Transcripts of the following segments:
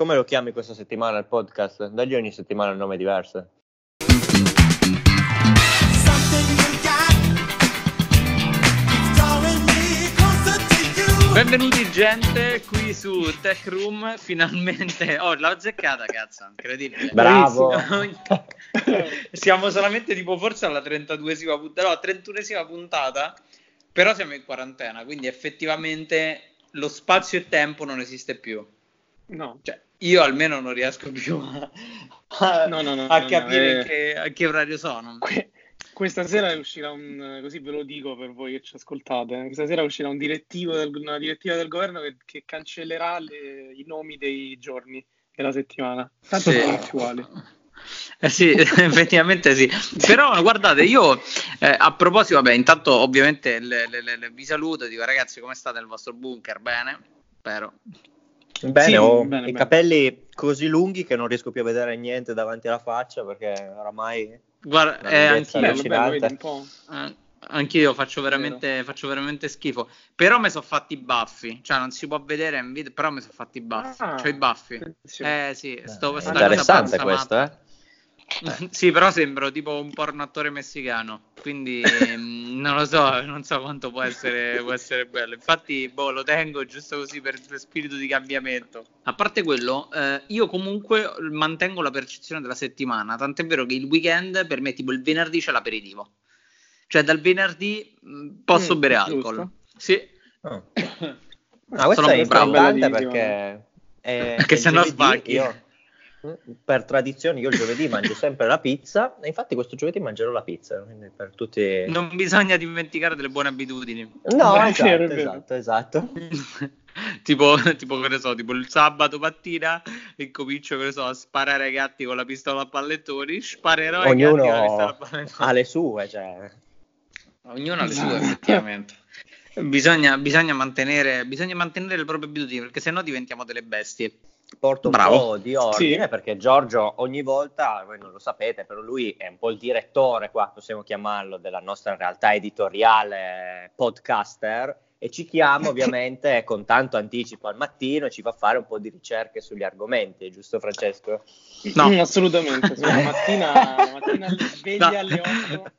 come lo chiami questa settimana il podcast? Dagli ogni settimana un nome diverso. Benvenuti gente qui su Tech Room, finalmente oh l'ho azzeccata cazzo, incredibile. Bravo. siamo solamente tipo forse alla 32esima puntata, no, 31esima puntata, però siamo in quarantena, quindi effettivamente lo spazio e tempo non esiste più. No. Cioè, io almeno non riesco più a, a, No, no, no, a capire eh. che, a che orario sono. Que- questa sera uscirà un, così ve lo dico per voi che ci ascoltate, eh, questa sera uscirà un direttivo del, una direttiva del governo che, che cancellerà le- i nomi dei giorni della settimana. Tanto Sì. sono uguali. Eh sì, effettivamente sì. Però guardate, io eh, a proposito, vabbè, intanto ovviamente le- le- vi saluto, dico ragazzi, come state nel vostro bunker? Bene? Spero. Bene, Sì, ho bene, i bene. capelli così lunghi che non riesco più a vedere niente davanti alla faccia perché oramai Guarda, eh, anch'io, Bello, bello, allucinante. vedi un po'. eh, anch'io faccio veramente, faccio veramente schifo. Però mi sono fatti i baffi, cioè non si può vedere in video, però mi sono fatti i baffi. Ah, C'ho i baffi. attenzione. Eh sì, sto, è sta interessante questo, eh? Sì, però sembro tipo un porno attore messicano, quindi mm, non lo so, non so quanto può essere, può essere bello. Infatti, boh, lo tengo giusto così per, per spirito di cambiamento. A parte quello, eh, io comunque mantengo la percezione della settimana, tant'è vero che il weekend per me, tipo il venerdì c'è l'aperitivo. Cioè dal venerdì mh, posso Mm, bere giusto. alcol. Sì. Oh. Ah, questo Sono è bravo. importante perché, è- Perché se no sbagli. io- per tradizione io il giovedì mangio sempre la pizza e infatti questo giovedì mangerò la pizza quindi per tutti Non bisogna dimenticare delle buone abitudini. no È esatto, vero. esatto esatto tipo, tipo, che ne so, tipo il sabato mattina incomincio, che ne so, a sparare ai gatti con la pistola a pallettoni, sparerò ai gatti con la pistola a ognuno pallettoni. ha le sue cioè Ognuno ha le sue, effettivamente. Bisogna, bisogna, mantenere, bisogna mantenere le proprie abitudini, perché sennò diventiamo delle bestie. Porto un Bravo. po' di ordine Sì. perché Giorgio ogni volta, voi non lo sapete, però lui è un po' il direttore qua, possiamo chiamarlo, della nostra realtà editoriale podcaster e ci chiama ovviamente con tanto anticipo al mattino e ci fa fare un po' di ricerche sugli argomenti, giusto Francesco? No. Mm, assolutamente. sì, la mattina, la mattina sveglia No. alle 8.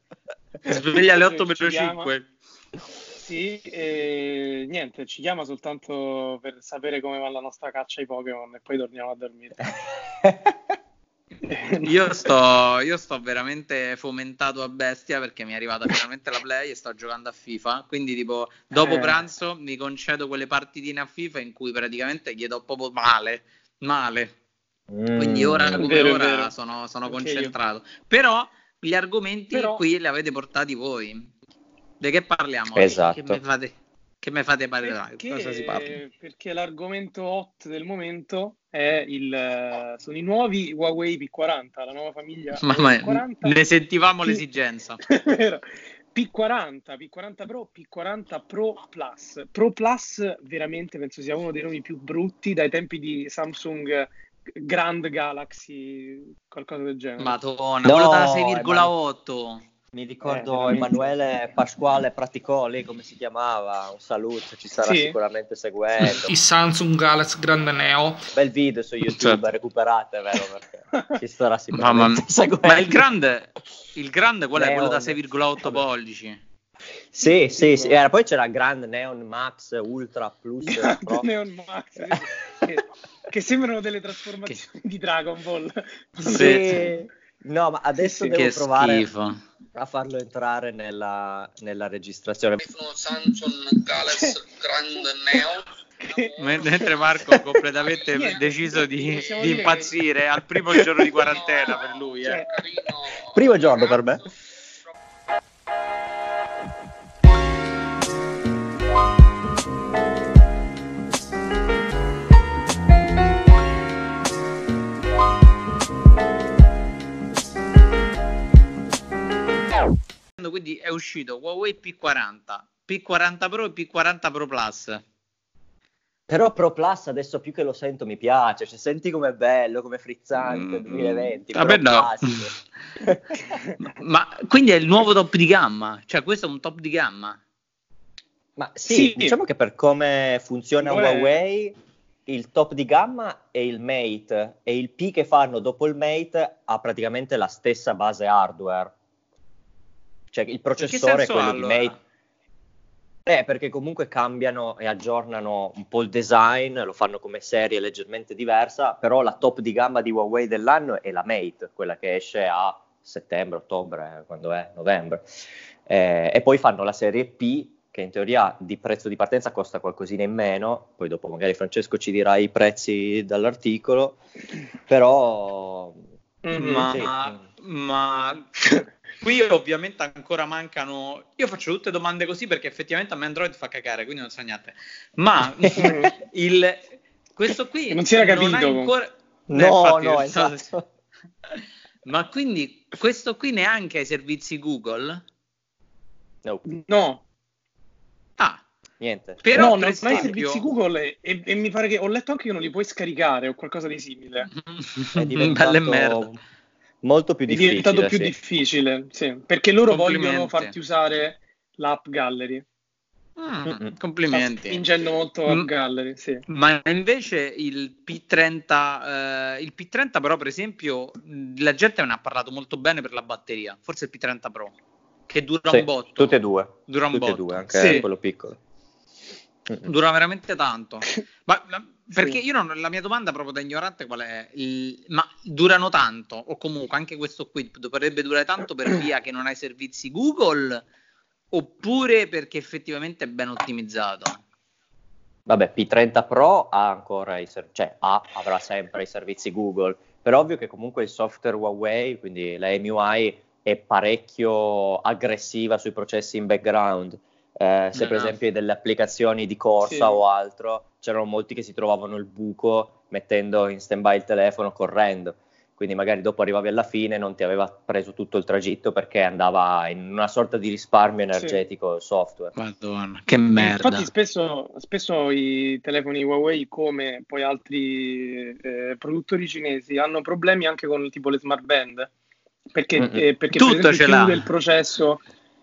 Sveglia alle 8 Ci chiama. 5. Sì, e niente, ci chiama soltanto per sapere come va la nostra caccia ai Pokémon e poi torniamo a dormire. Io sto, io sto veramente fomentato a bestia perché mi è arrivata finalmente la play e sto giocando a FIFA. Quindi, tipo, dopo Eh. pranzo mi concedo quelle partitine a FIFA in cui praticamente gli do proprio male. Male. Quindi ora Mm. come Vero, ora vero. sono, sono concentrato. Però gli argomenti Però- qui li avete portati voi. Di che parliamo? Esatto. Che mi fate, che mi fate parlare? Perché, Cosa si parla? perché l'argomento hot del momento è il, sono i nuovi Huawei P40, la nuova famiglia mia, P40. ne sentivamo Sì. l'esigenza. È vero. P40, P40 Pro, P40 Pro Plus. Pro Plus veramente penso sia uno dei nomi più brutti dai tempi di Samsung Grand Galaxy, qualcosa del genere. Madonna, No, quello da 6,8. Mi ricordo Eh. Emanuele Pasquale Praticoli, come si chiamava? Un saluto, ci sarà Sì. sicuramente seguendo. il Samsung Galaxy Grande Neo. Bel video su YouTube, Certo. recuperate, vero? Perché ci sarà Mamma sicuramente mia. seguendo. Ma il grande, il grande qual è? Neon. Quello da 6,8 Vabbè. pollici. Sì, sì, sì. Era- poi c'era Grand Neon Max, Ultra Plus Pro. Neon Max, che, che sembrano delle trasformazioni di Dragon Ball. Sì. No, ma adesso Sì, devo provare schifo. a farlo entrare nella, nella registrazione. Samsung Galaxy Grand Neo Men- Mentre Marco ha completamente Niente, deciso di, di impazzire al primo giorno di quarantena per lui. Cioè, Eh. carino Primo giorno per me. Quindi è uscito Huawei P40, P40 Pro e P40 Pro Plus. Però Pro Plus adesso più che lo sento mi piace, cioè, senti com'è bello, com'è frizzante, Mm, 2020. vabbè, Pro no. Ma quindi è il nuovo top di gamma? Cioè questo è un top di gamma? Ma sì, Sì. diciamo che per come funziona Ora è- Huawei il top di gamma e il Mate e il P che fanno dopo il Mate ha praticamente la stessa base hardware. Cioè il processore è quello allora? di Mate. Eh, perché comunque cambiano e aggiornano un po' il design, lo fanno come serie leggermente diversa, però la top di gamma di Huawei dell'anno è la Mate, quella che esce a settembre, ottobre, quando è novembre. Eh, e poi fanno la serie P, che in teoria di prezzo di partenza costa qualcosina in meno, poi dopo magari Francesco ci dirà i prezzi dall'articolo, però... Ma, sì. ma qui ovviamente ancora mancano. Io faccio tutte domande così perché effettivamente a me Android fa cagare, quindi non so niente. Ma il, questo qui Non si era ha capito. ancora. Eh, No, infatti, no, non so- esatto. Ma quindi questo qui neanche ai servizi Google? No, No, Ah, niente. però no, per non esempio- servizi Google e, e mi pare che ho letto anche che non li puoi scaricare o qualcosa di simile. È diventato Belle merda. Molto più È difficile. diventato più sì. difficile, sì, perché loro vogliono farti usare l'app Gallery. Mm. Sta complimenti. spingendo molto Mm. l'app Gallery, sì. Ma invece il P30, eh, il P30 però per esempio, la gente ne ha parlato molto bene per la batteria, forse il P30 Pro, che dura Sì, un botto. Tutte e due. Dura un Tutte e botto. due, anche Sì. quello piccolo. Dura veramente tanto. Ma, ma- perché Sì. io non, la mia domanda proprio da ignorante qual è? Il- ma durano tanto? O comunque anche questo qui dovrebbe durare tanto per via che non hai servizi Google? Oppure perché effettivamente è ben ottimizzato? Vabbè, P30 Pro ha ancora i ser- cioè ha, avrà sempre i servizi Google, però ovvio che comunque il software Huawei, quindi la MUI, è parecchio aggressiva sui processi in background. Eh, se per No. esempio delle applicazioni di corsa Sì. o altro, c'erano molti che si trovavano il buco mettendo in stand-by il telefono correndo. Quindi magari dopo arrivavi alla fine e non ti aveva preso tutto il tragitto perché andava in una sorta di risparmio energetico il software. Madonna, che merda. Infatti spesso, spesso i telefoni Huawei come poi altri eh, produttori cinesi hanno problemi anche con tipo le smart band perché, eh, perché Tutto per esempio ce l'ha. chiude il processo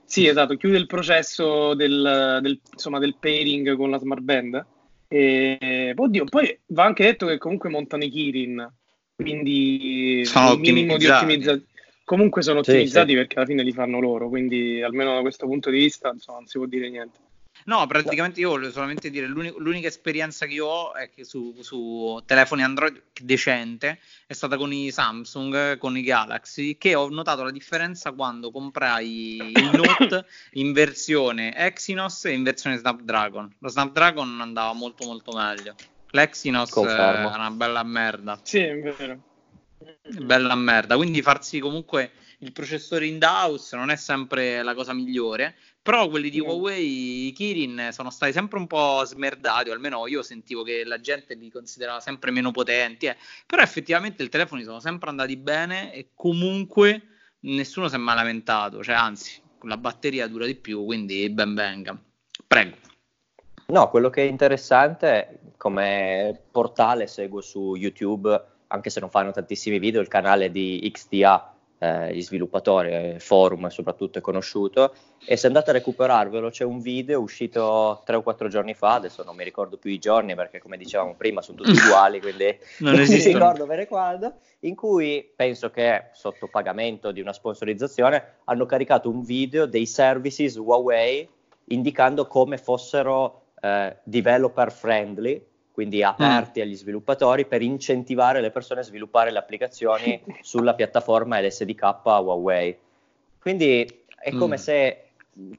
sì esatto chiude il processo del, del, insomma, del pairing con la smart band e oddio, poi va anche detto che comunque montano i Kirin quindi Sono un minimo di ottimizzati. ottimizzazione comunque sono Sì, ottimizzati sì. perché alla fine li fanno loro quindi almeno da questo punto di vista insomma, non si può dire niente No, praticamente io volevo solamente dire l'uni- l'unica esperienza che io ho è che su, su telefoni Android decente è stata con i Samsung, con i Galaxy, che ho notato la differenza quando comprai il Note in versione Exynos e in versione Snapdragon. Lo Snapdragon andava molto molto meglio. L'Exynos Confermo. è una bella merda. sì è vero Bella merda, quindi farsi comunque il processore in-house non è sempre la cosa migliore, però quelli di. Huawei, i Kirin, sono stati sempre un po' smerdati, o almeno io sentivo che la gente li considerava sempre meno potenti, eh. però effettivamente i telefoni sono sempre andati bene e comunque nessuno si è mai lamentato, cioè anzi, la batteria dura di più, quindi ben venga. Prego. No, quello che è interessante come portale seguo su YouTube, anche se non fanno tantissimi video, il canale di XDA, eh, gli sviluppatori, eh, forum soprattutto è conosciuto, e se andate a recuperarvelo c'è un video uscito tre o quattro giorni fa, adesso non mi ricordo più i giorni perché come dicevamo prima sono tutti uguali, quindi Non mi esistono. ricordo bene quando, in cui penso che sotto pagamento di una sponsorizzazione hanno caricato un video dei services Huawei indicando come fossero eh, developer friendly, quindi aperti agli sviluppatori per incentivare le persone a sviluppare le applicazioni sulla piattaforma LSDK Huawei. Quindi è come Mm. se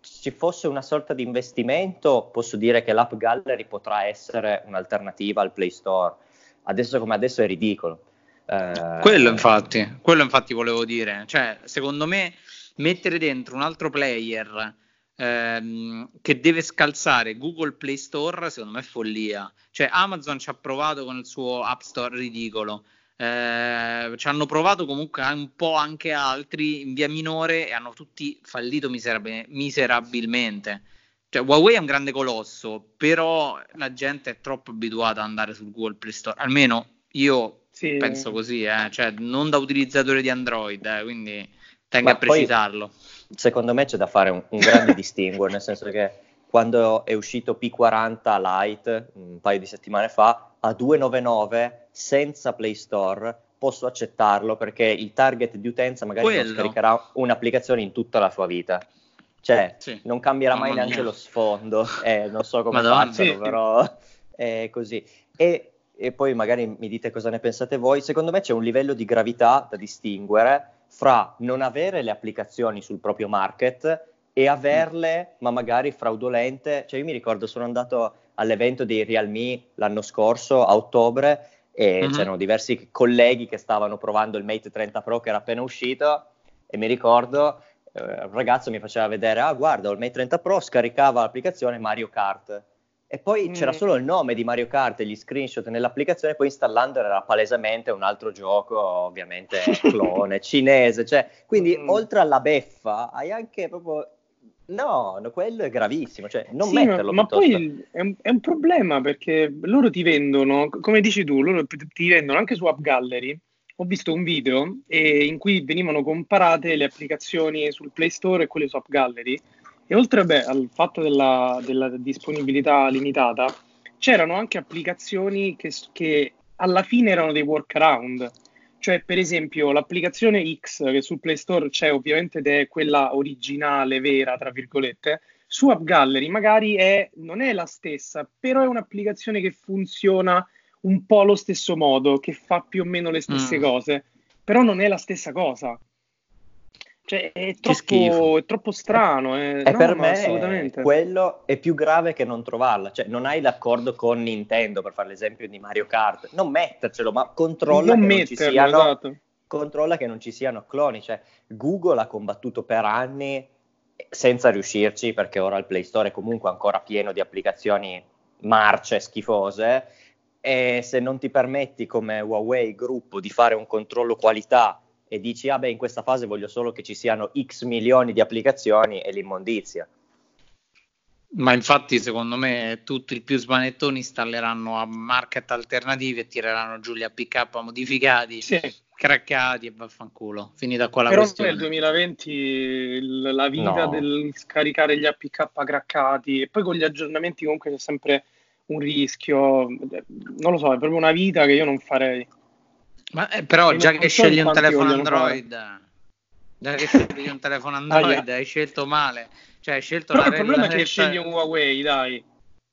ci fosse una sorta di investimento, posso dire che l'App Gallery potrà essere un'alternativa al Play Store. Adesso come adesso è ridicolo. Eh, Quello infatti, quello infatti volevo dire, cioè secondo me mettere dentro un altro player ehm, che deve scalzare Google Play Store secondo me è follia, cioè Amazon ci ha provato con il suo App Store ridicolo, eh, ci hanno provato comunque un po' anche altri in via minore e hanno tutti fallito miserabil- miserabilmente. Cioè, Huawei è un grande colosso, però la gente è troppo abituata ad andare sul Google Play Store, almeno io Sì. penso così, eh, cioè non da utilizzatore di Android, eh, quindi tengo Ma a poi- precisarlo. Secondo me c'è da fare un, un grande distinguo, nel senso che quando è uscito P40 Lite un paio di settimane fa, a 299 senza Play Store posso accettarlo perché il target di utenza magari non Quello. scaricherà un'applicazione in tutta la sua vita. Cioè, Sì. non cambierà mai Mamma neanche mia. lo sfondo, eh, non so come Madonna. facciano, Sì. però è così. E, e poi magari mi dite cosa ne pensate voi. Secondo me c'è un livello di gravità da distinguere fra non avere le applicazioni sul proprio market e averle, ma magari fraudolente. Cioè, io mi ricordo, sono andato all'evento di Realme l'anno scorso, a ottobre, e Mhm. c'erano diversi colleghi che stavano provando il Mate 30 Pro che era appena uscito, e mi ricordo eh, un ragazzo mi faceva vedere, ah guarda, il Mate 30 Pro, scaricava l'applicazione Mario Kart. E poi Mm. c'era solo il nome di Mario Kart e gli screenshot nell'applicazione, poi installando era palesemente un altro gioco, ovviamente clone, cinese. Cioè, quindi Mm. oltre alla beffa hai anche proprio... No, no, quello è gravissimo, cioè non Sì, ma- metterlo ma, piuttosto. poi è un, è un problema perché loro ti vendono, come dici tu, loro ti ti vendono anche su App Gallery. Ho visto un video eh, in cui venivano comparate le applicazioni sul Play Store e quelle su App Gallery. E oltre beh, al fatto della, della disponibilità limitata, c'erano anche applicazioni che, che alla fine erano dei workaround. Cioè, per esempio, l'applicazione X che sul Play Store c'è ovviamente ed è quella originale, vera, tra virgolette, su App Gallery magari è- non è la stessa, però è un'applicazione che funziona un po' allo stesso modo, che fa più o meno le stesse Mm. cose, però non è la stessa cosa. Cioè, è troppo, è troppo strano. eh. E No, per me quello è più grave che non trovarla, cioè non hai l'accordo con Nintendo per fare l'esempio di Mario Kart, non mettercelo, ma controlla non che non ci siano esatto. controlla che non ci siano cloni. Cioè, Google ha combattuto per anni senza riuscirci, perché ora il Play Store è comunque ancora pieno di applicazioni marce schifose. E se non ti permetti come Huawei gruppo di fare un controllo qualità e dici, ah beh, in questa fase voglio solo che ci siano X milioni di applicazioni, è l'immondizia. Ma infatti, secondo me, tutti i più smanettoni installeranno a market alternativi e tireranno giù gli APK modificati, Sì, craccati e vaffanculo. Finita qua la però questione. nel 2020 il- la vita No. del scaricare gli APK craccati e poi con gli aggiornamenti comunque c'è sempre un rischio. Non lo so, è proprio una vita che io non farei. Ma eh, però già che scegli un telefono vogliono fare. Android, già che scegli un telefono Android, hai scelto male. Cioè, hai scelto Però la il problema è che scegli un Huawei, dai.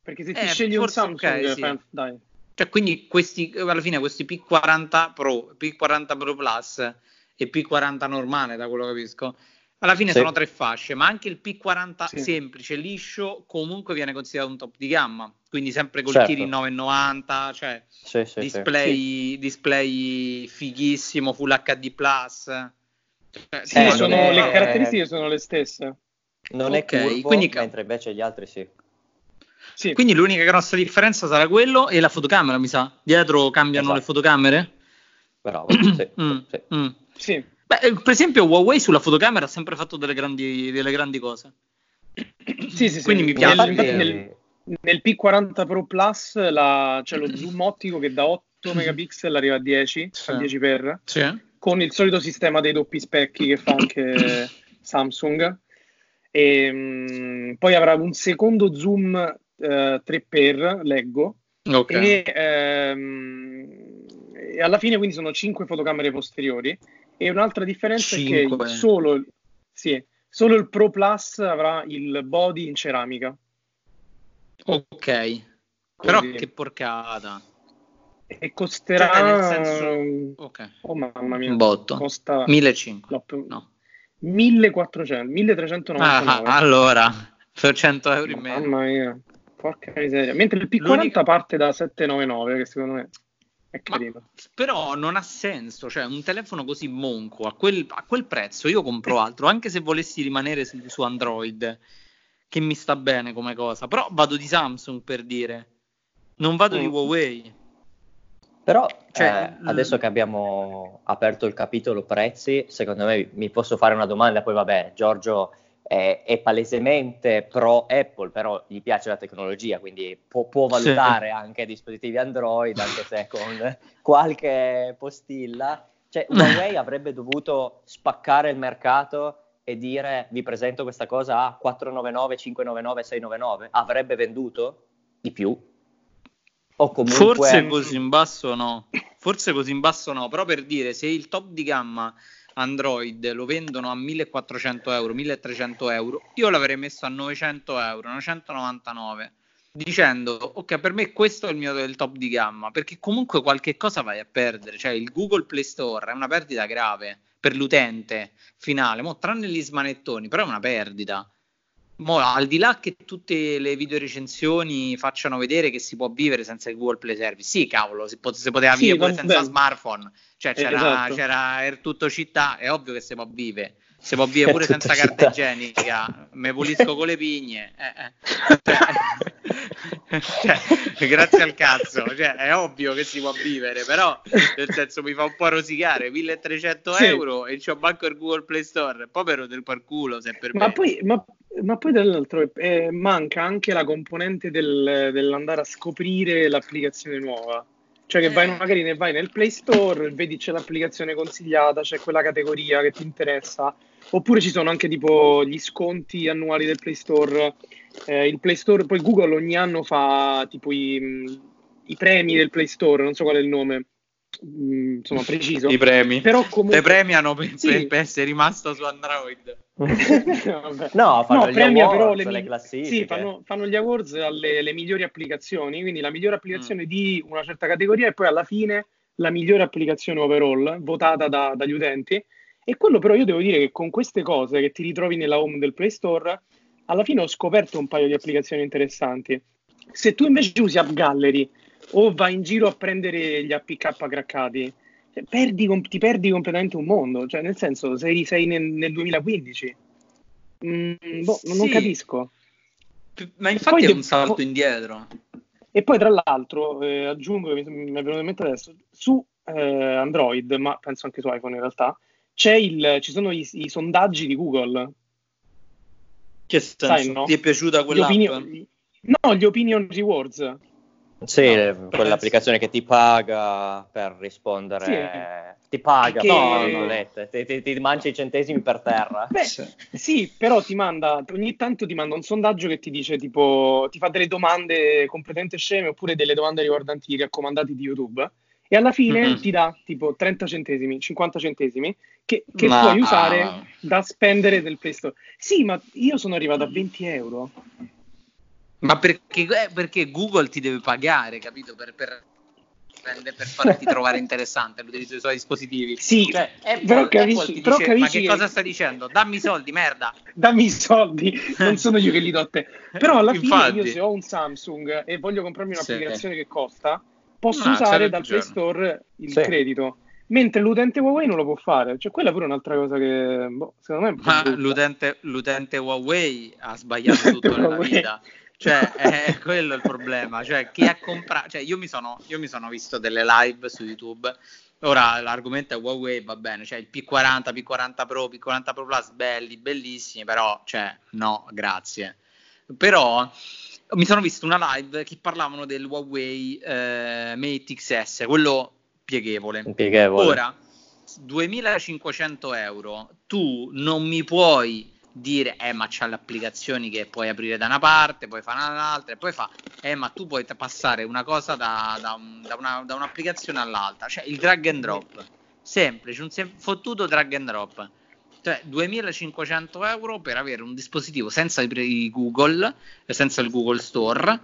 Perché se ti Eh, scegli un Samsung, ok, sì. fai- dai. Cioè, quindi questi, alla fine questi P40 Pro, P40 Pro Plus e P40 normale, da quello che capisco, alla fine Sì. sono tre fasce, ma anche il P40 Sì. semplice, liscio, comunque viene considerato un top di gamma, quindi sempre col Certo. Kirin 990, cioè Sì, sì, sì. display, display fighissimo, Full HD+. Cioè, Sì, Eh, sono- è- le caratteristiche sono le stesse. Non Ok, è curvo, quindi- mentre invece gli altri sì. Sì. Quindi l'unica grossa differenza sarà quello e la fotocamera, mi sa. Dietro cambiano Esatto. le fotocamere? Bravo, sì, Mm, sì. mm. Sì. Beh, eh, per esempio, Huawei sulla fotocamera ha sempre fatto delle grandi, delle grandi cose. Sì, sì, sì. Quindi mi Nel- piace. nel, nel P40 Pro Plus la- c'è lo zoom ottico che da 8 megapixel arriva a 10, Sì. a 10 per, Sì. con il solito sistema dei doppi specchi che fa anche Samsung. E, mm, poi avrà un secondo zoom 3x, leggo, Ok. e, ehm, e alla fine quindi sono 5 fotocamere posteriori. E un'altra differenza è Cinque. che solo, sì, solo il Pro Plus avrà il body in ceramica. Ok. Però Così. che porcata. E costerà Cioè, nel senso- Ok. oh mamma mia Un botto. costa 1500. no, più- No. 1400 1399 Ah, allora, per 100 euro in meno. mamma mia porca miseria mentre il P40 L'unica- parte da 799 che secondo me è Ma- però non ha senso, cioè un telefono così monco a quel, a quel prezzo io compro altro, anche se volessi rimanere su, su Android, che mi sta bene come cosa, però vado di Samsung per dire, non vado di Mm. Huawei. Però Cioè, eh, l- adesso che abbiamo aperto il capitolo prezzi, secondo me mi posso fare una domanda, poi vabbè, Giorgio è, è palesemente pro Apple, però gli piace la tecnologia, quindi può, può Sì. valutare anche dispositivi Android, anche se con qualche postilla. Cioè, Huawei avrebbe dovuto spaccare il mercato e dire vi presento questa cosa a 499, 599, 699. Avrebbe venduto di più? O comunque... Forse così in basso no, forse così in basso no, però per dire se il top di gamma Android lo vendono a 1400 euro, 1300 euro, io l'avrei messo a 900 euro, 999 dicendo ok per me questo è il mio del top di gamma perché comunque qualche cosa vai a perdere cioè il Google Play Store è una perdita grave per l'utente finale mo, tranne gli smanettoni però è una perdita Mo, al di là che tutte le videorecensioni facciano vedere che si può vivere senza il Google Play Service, sì, cavolo, si, pot- si poteva Sì, vivere pure senza smartphone, cioè Eh, c'era, esatto. c'era era tutto città, è ovvio che si può vivere, si può vivere pure senza carta città. igienica, me pulisco con le pigne, eh, eh. Cioè, grazie al cazzo, cioè, è ovvio che si può vivere, però nel senso mi fa un po' rosicare 1300 Sì. euro e c'ho manco il Google Play Store, poi per del per culo se per Ma me. poi, ma, ma poi dall'altro eh, manca anche la componente del- dell'andare a scoprire l'applicazione nuova. Cioè che vai Eh. magari ne vai nel Play Store, vedi c'è l'applicazione consigliata, c'è quella categoria che ti interessa, oppure ci sono anche tipo gli sconti annuali del Play Store. Eh, il Play Store, poi Google ogni anno fa tipo i, i premi del Play Store, non so qual è il nome, mh, insomma preciso. I premi. Però comunque... Te premiano per, Sì. per- essere rimasto su Android. No, fanno gli premia awards, però le, le classifiche. Sì, fanno, fanno gli awards alle le migliori applicazioni, quindi la migliore applicazione Mm. di una certa categoria e poi alla fine la migliore applicazione overall votata da- dagli utenti. E quello però io devo dire che con queste cose che ti ritrovi nella home del Play Store, alla fine ho scoperto un paio di applicazioni interessanti. Se tu invece usi App Gallery o vai in giro a prendere gli APK craccati, cioè, perdi ti perdi completamente un mondo, cioè nel senso sei, sei nel, nel 2015. Mm, boh, non, non Sì. capisco. Ma infatti è un salto indietro. E poi tra l'altro eh, aggiungo che mi, mi è venuto in mente adesso, su eh, Android, ma penso anche su iPhone in realtà, il, ci sono i, i sondaggi di Google. Che Sai, senso? no? Ti è piaciuta opinion- no, gli opinion rewards. Sì, No, quell'applicazione che ti paga per rispondere, ti paga, Che- no, non lette, ti, ti, ti mangia i centesimi per terra. Beh, sì, però ti manda, ogni tanto ti manda un sondaggio che ti dice tipo, ti fa delle domande completamente sceme oppure delle domande riguardanti i raccomandati di YouTube e alla fine Mhm. ti dà tipo 30 centesimi, 50 centesimi che, che Ma- puoi usare da spendere del Play Store. Sì, ma io sono arrivato a 20 euro. Ma perché, eh, perché Google ti deve pagare, capito? Per, per, per farti trovare interessante l'utilizzo dei suoi dispositivi. Sì, Cioè, Apple, però capisci- Apple però dice, ma capisci che che- cosa stai dicendo? Dammi i soldi, merda. dammi i soldi, non sono io che li do a te. Però alla fine Infatti. io se ho un Samsung e voglio comprarmi Sì. un'applicazione che costa, posso Ah, usare dal Play. Store il Sì. credito. Mentre l'utente Huawei non lo può fare. Cioè, quella è pure un'altra cosa che, boh, secondo me Ma l'utente, l'utente Huawei ha sbagliato tutto nella vita. Cioè, è quello il problema. Cioè, chi ha comprato. Cioè, io mi, sono, io mi sono visto delle live su YouTube. Ora l'argomento è Huawei, va bene. Cioè, il P40, P40 Pro, P40 Pro Plus, belli, bellissimi, però, cioè, no, grazie. Però mi sono visto una live che parlavano del Huawei eh, Mate XS, quello pieghevole. Pieghevole. Ora, 2500 euro, tu non mi puoi dire, eh, ma c'ha le applicazioni che puoi aprire da una parte, poi fare un'altra, e poi fa, eh, ma tu puoi passare una cosa da, da un- da una- da un'applicazione all'altra, cioè il drag and drop, semplice, un sem- fottuto drag and drop. Cioè, 2500 euro per avere un dispositivo senza i Google, senza il Google Store,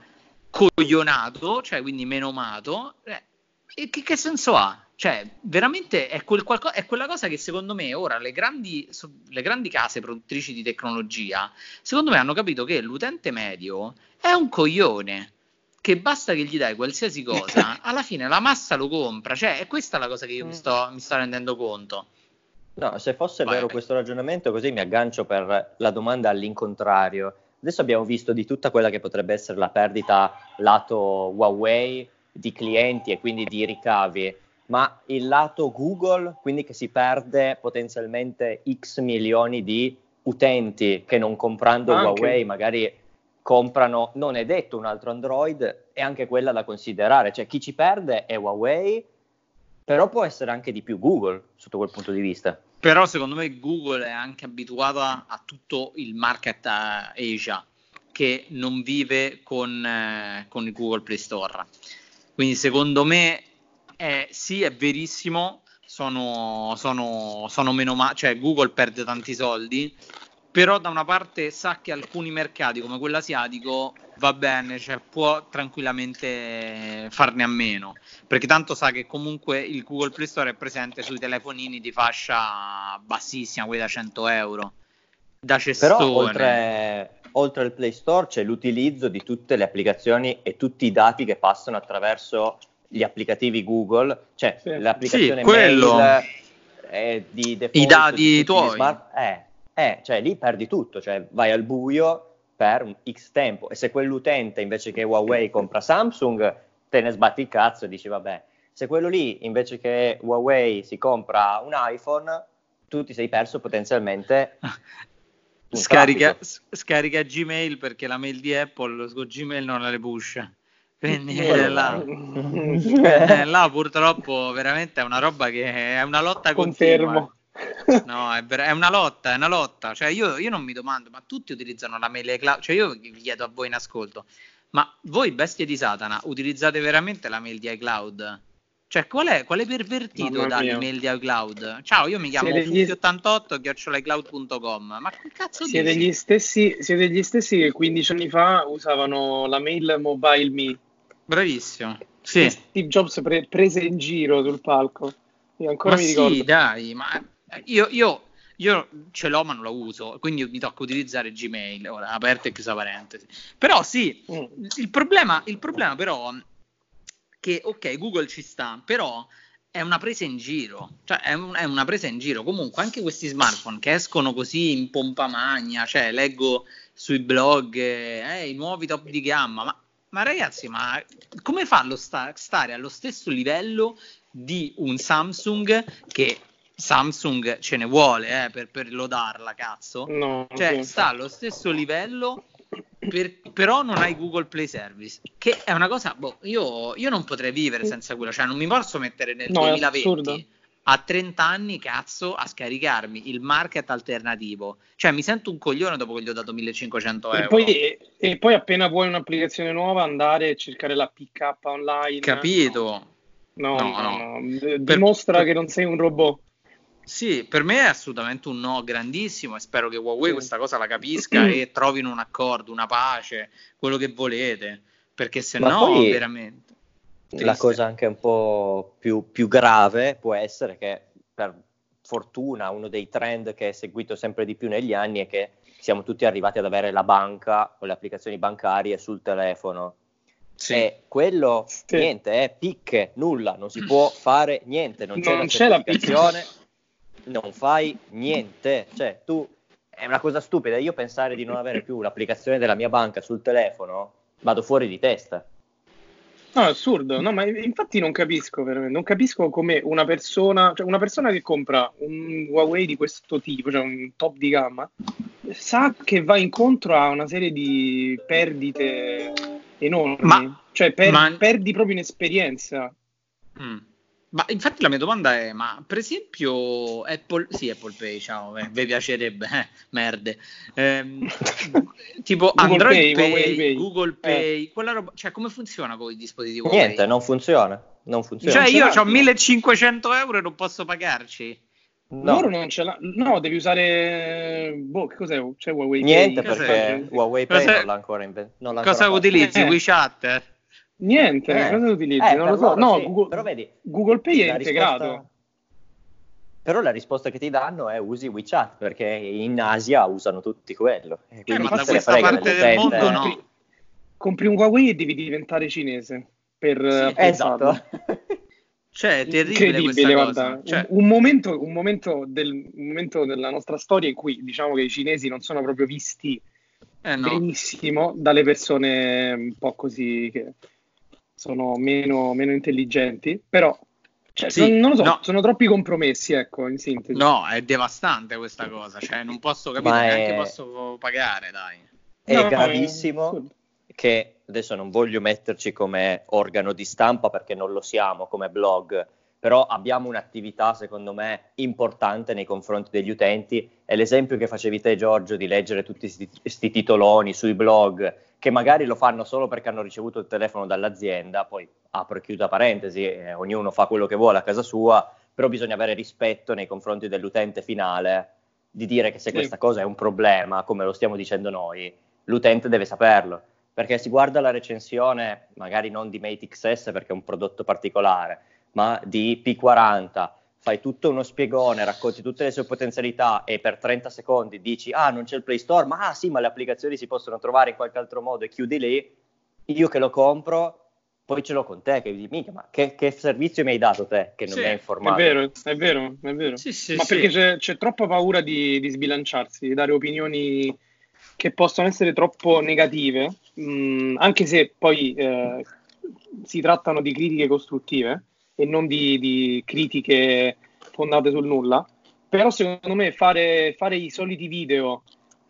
coglionato, cioè quindi menomato, eh, che, che senso ha? Cioè, veramente è, quel qualco- è quella cosa che secondo me ora le grandi, so- le grandi case produttrici di tecnologia, secondo me hanno capito che l'utente medio è un coglione, che basta che gli dai qualsiasi cosa, alla fine la massa lo compra, cioè è questa la cosa che io mi sto, mi sto rendendo conto. No, se fosse Vai, vero questo ragionamento, così mi aggancio per la domanda all'incontrario. Adesso abbiamo visto di tutta quella che potrebbe essere la perdita lato Huawei di clienti e quindi di ricavi, ma il lato Google, quindi che si perde potenzialmente X milioni di utenti che non comprando Anche. Huawei magari comprano, non è detto un altro Android, è anche quella da considerare, cioè chi ci perde è Huawei, però può essere anche di più Google sotto quel punto di vista. Però secondo me Google è anche abituata a tutto il market eh, Asia che non vive con, eh, con il Google Play Store. Quindi secondo me è, sì, è verissimo, sono, sono, sono meno ma- cioè Google perde tanti soldi, però da una parte sa che alcuni mercati come quello asiatico va bene, cioè può tranquillamente farne a meno, perché tanto sa che comunque il Google Play Store è presente sui telefonini di fascia bassissima, quelli da 100 euro, da cestone. Però oltre, oltre al Play Store c'è l'utilizzo di tutte le applicazioni e tutti i dati che passano attraverso gli applicativi Google, cioè Sì. l'applicazione Sì, quello. mail eh, di default I dati tuoi. smart- eh, eh, cioè lì perdi tutto, cioè vai al buio per un X tempo e se quell'utente invece che Huawei compra Samsung te ne sbatti il cazzo e dici vabbè, se quello lì invece che Huawei si compra un iPhone, tu ti sei perso potenzialmente Scarica, scarica Gmail perché la mail di Apple su Gmail non la le push. Quindi eh, là, è eh, là purtroppo veramente è una roba che è una lotta continua. Confermo. No, è, ver- è una lotta, è una lotta. Cioè, io, io non mi domando, ma tutti utilizzano la mail iCloud? Cioè, io vi chiedo a voi in ascolto, ma voi bestie di Satana utilizzate veramente la mail di iCloud? Cioè, qual è, quale pervertito Mamma mia. dall'email di iCloud? Ciao, io mi chiamo Siete gli- fuki88 ma che cazzo Siete dici? gli, stessi, siete gli stessi che 15 anni fa usavano la mail mobile me. Bravissimo. Sì. Steve Jobs pre- prese in giro sul palco. Io ancora Ma mi sì, ricordo. dai, ma io, io, io ce l'ho ma non la uso, quindi mi tocca utilizzare Gmail, ora aperta e chiusa parentesi. Però sì, Mm. il problema, il problema però che, ok, Google ci sta, però è una presa in giro, cioè è, un- è una presa in giro. Comunque anche questi smartphone che escono così in pompa magna, cioè leggo sui blog, eh, i nuovi top di gamma, ma, ma ragazzi, ma come fa lo sta- stare allo stesso livello di un Samsung che Samsung ce ne vuole eh, per, per lodarla, cazzo? No, Cioè, sta allo stesso livello, per- però non hai Google Play Service, che è una cosa, boh, io, io non potrei vivere senza quello, cioè non mi posso mettere nel No, è 2020 assurdo. a 30 anni, cazzo, a scaricarmi il market alternativo. Cioè, mi sento un coglione dopo che gli ho dato 1500 E euro. poi, e, e poi appena vuoi un'applicazione nuova andare e cercare la pick up online. Capito? No, No, no, no. no. Dimostra per- che non sei un robot. Sì, per me è assolutamente un no grandissimo e spero che Huawei Sì. questa cosa la capisca e trovino un accordo, una pace, quello che volete, perché se Ma no poi veramente... La triste. cosa anche un po' più, più grave può essere che per fortuna uno dei trend che è seguito sempre di più negli anni è che siamo tutti arrivati ad avere la banca o le applicazioni bancarie sul telefono. Sì. E quello Sì. niente, è picche, nulla, non si può fare niente, non c'è Non la c'è la picche. Non fai niente. Cioè, tu è una cosa stupida. Io pensare di non avere più l'applicazione della mia banca sul telefono, vado fuori di testa. No, è assurdo. No, ma infatti non capisco veramente. Non capisco come una persona, cioè una persona che compra un Huawei di questo tipo, cioè un top di gamma, sa che va incontro a una serie di perdite enormi. Ma- cioè, per- ma- perdi proprio in esperienza. Mm. Ma infatti la mia domanda è, ma per esempio Apple, sì Apple Pay, ciao, eh, vi piacerebbe, eh, merde, Ehm, tipo Google Android Pay, Pay, Pay. Google Pay, quella roba, cioè come funziona con i dispositivi? Niente, non funziona. Non funziona. Cioè Non ce io l'ha. ho 1500 euro e non posso pagarci. No. Loro non ce l'ha. No, devi usare. Boh, che cos'è? C'è Huawei Niente Pay? Perché Huawei Pay Cos'è? non l'ha ancora inventato. Cosa utilizzi? Eh. WeChat? Niente, Eh. cosa utilizzi? Eh, non lo so. loro No, sì, Google, però vedi, Google Pay è integrato. risposta- Però la risposta che ti danno è usi WeChat perché in Asia usano tutti quello. E Eh, quindi ma chi da questa parte del mondo no. Compri, compri un Huawei e devi diventare cinese per Sì, eh. Esatto. Cioè, è terribile questa guarda. Cioè, Un, un momento, un, momento del, un momento della nostra storia in cui diciamo che i cinesi non sono proprio visti eh, no. benissimo dalle persone un po' così che sono meno, meno intelligenti, però cioè, Sì, non, non lo so, no. sono troppi compromessi, ecco, in sintesi. No, è devastante questa cosa. Cioè, non posso capire Ma è- neanche posso pagare, dai. È No, gravissimo assurdo. che adesso non voglio metterci come organo di stampa perché non lo siamo come blog, però abbiamo un'attività secondo me importante nei confronti degli utenti e l'esempio che facevi te Giorgio di leggere tutti questi titoloni sui blog che magari lo fanno solo perché hanno ricevuto il telefono dall'azienda, poi apro e chiudo parentesi, eh, ognuno fa quello che vuole a casa sua, però bisogna avere rispetto nei confronti dell'utente finale di dire che se sì. questa cosa è un problema, come lo stiamo dicendo noi, l'utente deve saperlo, perché si guarda la recensione, magari non di Mate XS perché è un prodotto particolare, ma di P40, fai tutto uno spiegone, racconti tutte le sue potenzialità e per 30 secondi dici ah non c'è il Play Store, ma ah sì, ma le applicazioni si possono trovare in qualche altro modo e chiudi lì, io che lo compro poi ce l'ho con te che dici, mica, ma che, che, servizio mi hai dato te che non sì, mi hai informato? È vero, è vero, è vero. Sì, sì, ma perché c'è, c'è, troppa paura di, di, sbilanciarsi, di dare opinioni che possono essere troppo negative, mh, mm, anche se poi eh, si trattano di critiche costruttive e non di, di, critiche fondate sul nulla. Però secondo me fare, fare i soliti video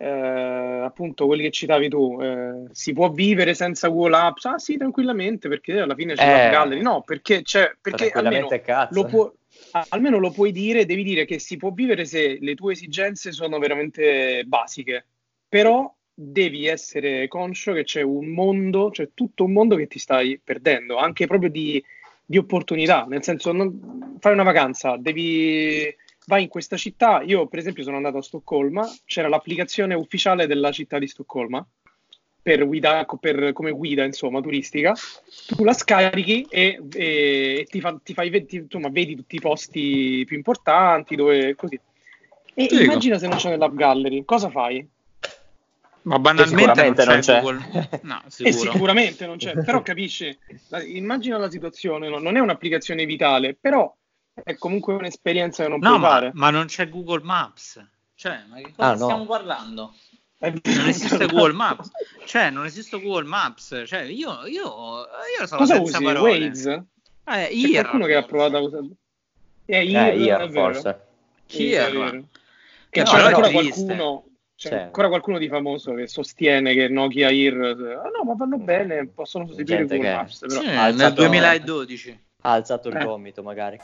eh, appunto quelli che citavi tu, eh, si può vivere senza Google Apps? Ah sì, tranquillamente, perché alla fine c'è eh, la gallery. No, perché, c'è, perché almeno lo, può, almeno lo puoi dire, devi dire che si può vivere se le tue esigenze sono veramente basiche, però devi essere conscio che c'è un mondo, c'è tutto un mondo che ti stai perdendo, anche proprio di, di opportunità, nel senso, non, fai una vacanza, devi vai in questa città. Io, per esempio, sono andato a Stoccolma, c'era l'applicazione ufficiale della città di Stoccolma per guida, per, come guida insomma turistica. Tu la scarichi e, e, e ti, fa, ti fai, ti, insomma, vedi tutti i posti più importanti, dove così. E Dico. immagina se non c'è nell'app gallery, cosa fai? Ma banalmente non c'è, non c'è. Google. No, sicuro. sicuramente non c'è, però capisci, immagina la situazione, no? non è un'applicazione vitale, però è comunque un'esperienza che non no, puoi ma, fare. Ma non c'è Google Maps. Cioè, ma che cosa ah, stiamo no. parlando? Non esiste Google Maps. Cioè, non esiste Google Maps. Cioè, io, io, io sono cosa senza usi? parole. Waze? Eh, C'è qualcuno che ha provato a usare... Eh, Ear, eh, Ear forse. Che c'è ancora qualcuno... C'è ancora qualcuno di famoso che sostiene che Nokia Ear... Ah no, ma vanno bene, possono sostituire Google che... Maps. Però... Sì, nel 2012 ha alzato il eh. gomito magari.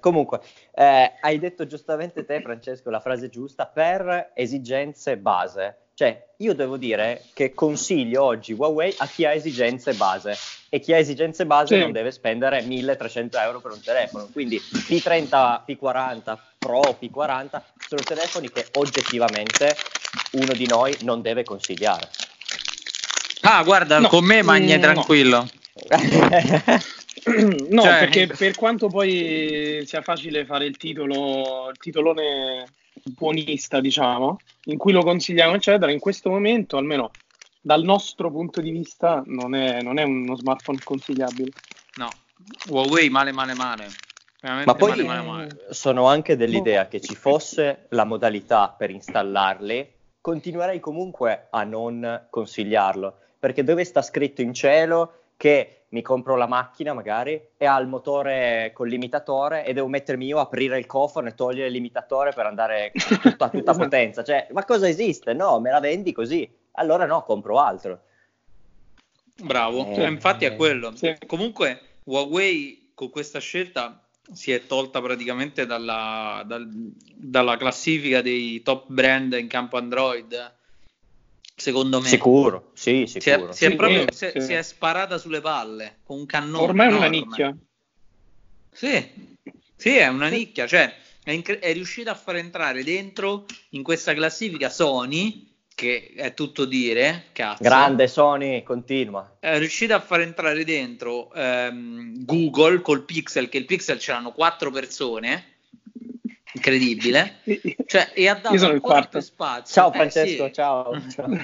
Comunque, eh, hai detto giustamente te, Francesco, la frase giusta per esigenze base. Cioè, io devo dire che consiglio oggi Huawei a chi ha esigenze base e chi ha esigenze base sì. non deve spendere 1300 euro per un telefono. Quindi P30, P40, Pro, P40 sono telefoni che oggettivamente uno di noi non deve consigliare. Ah, guarda, no, con me magni mm, tranquillo. no, cioè... perché per quanto poi sia facile fare il titolo, il titolone buonista, diciamo, in cui lo consigliamo, eccetera, in questo momento, almeno dal nostro punto di vista, non è, non è uno smartphone consigliabile. No, Huawei male, male, male. Ma poi male, male, male. sono anche dell'idea che ci fosse la modalità per installarli, continuerei comunque a non consigliarlo, perché dove sta scritto in cielo che mi compro la macchina magari e ha il motore col limitatore e devo mettermi io a aprire il cofano e togliere il limitatore per andare tutta, a tutta potenza. Cioè, ma cosa esiste? No, me la vendi così. Allora no, compro altro. Bravo, eh, cioè, infatti è quello. Sì. Comunque Huawei con questa scelta si è tolta praticamente dalla, dal, dalla classifica dei top brand in campo Android secondo me. Sicuro, sì, sicuro. Si è, si è, proprio, sì, si, sì. si è sparata sulle palle con un cannone. Ormai è una nicchia. Sì, sì, è una nicchia, cioè è, incre- è riuscita a far entrare dentro in questa classifica Sony, che è tutto dire, cazzo. Grande Sony, continua. È riuscita a far entrare dentro ehm, Google col Pixel, che il Pixel c'erano quattro persone incredibile cioè, e ha dato Io sono il quarto. spazio ciao eh, Francesco sì. ciao, ciao. ma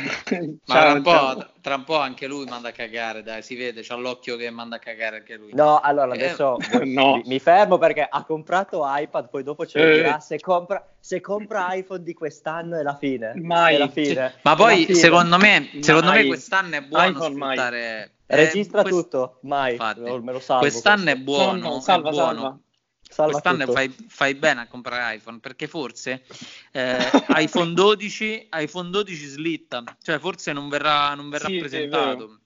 tra, un po', tra un po' anche lui manda a cagare dai si vede c'ha l'occhio che manda a cagare anche lui no allora eh, adesso eh, no. mi, fermo perché ha comprato iPad poi dopo ce lo eh. dirà se compra, se compra iPhone di quest'anno è la fine mai è la fine. ma poi secondo me secondo mai. me quest'anno è buono iPhone sfruttare Registra eh, quest... tutto, mai, Infatti, me lo salvo. Quest'anno questo. è buono, no, no, salva, è buono. Salva Salva quest'anno fai, fai bene a comprare iPhone perché forse eh, iPhone 12 iPhone 12 slitta, cioè forse non verrà, non verrà Sì, presentato.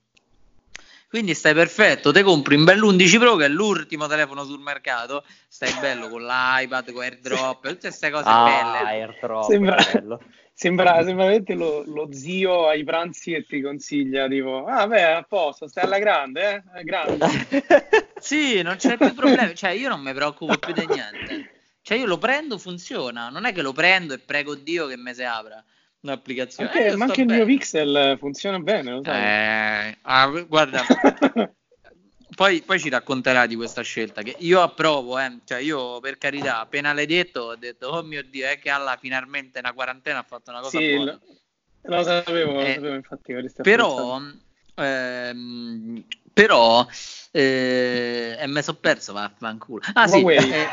Quindi stai perfetto, te compri un bell'11 Pro che è l'ultimo telefono sul mercato, stai bello con l'iPad, con AirDrop, tutte queste cose Ah, belle. AirDrop, Sembra- bello. Sembra, sembra veramente lo, lo zio ai pranzi che ti consiglia, tipo, ah beh, a posto, stai alla grande, eh? È grande. Sì, non c'è più problemi, cioè io non mi preoccupo più di niente. Cioè io lo prendo, funziona, non è che lo prendo e prego Dio che me si apra un'applicazione. Anche- Eh, ma anche il mio bene. Pixel funziona bene, lo sai. Eh, ah, guarda, poi, poi ci racconterà di questa scelta che io approvo, eh. cioè io per carità, appena l'hai detto, ho detto, oh mio Dio, è che alla finalmente una quarantena ha fatto una cosa Sì, buona. lo, lo sapevo, lo Eh, sapevo infatti. Però, ehm, però eh, e me so perso, vaffanculo. Ah sì, eh,